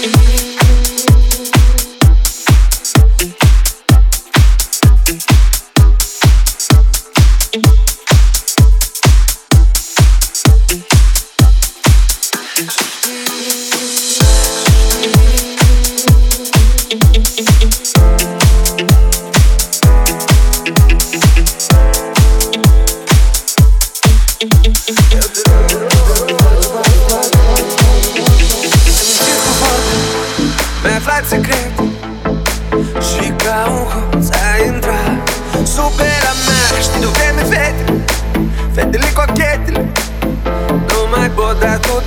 Yeah. Mi-ai face greu. Și ca un hoț ai intrat Supera mea. Știi de vreme fetele Fetele cochetele Nu mai pot da cu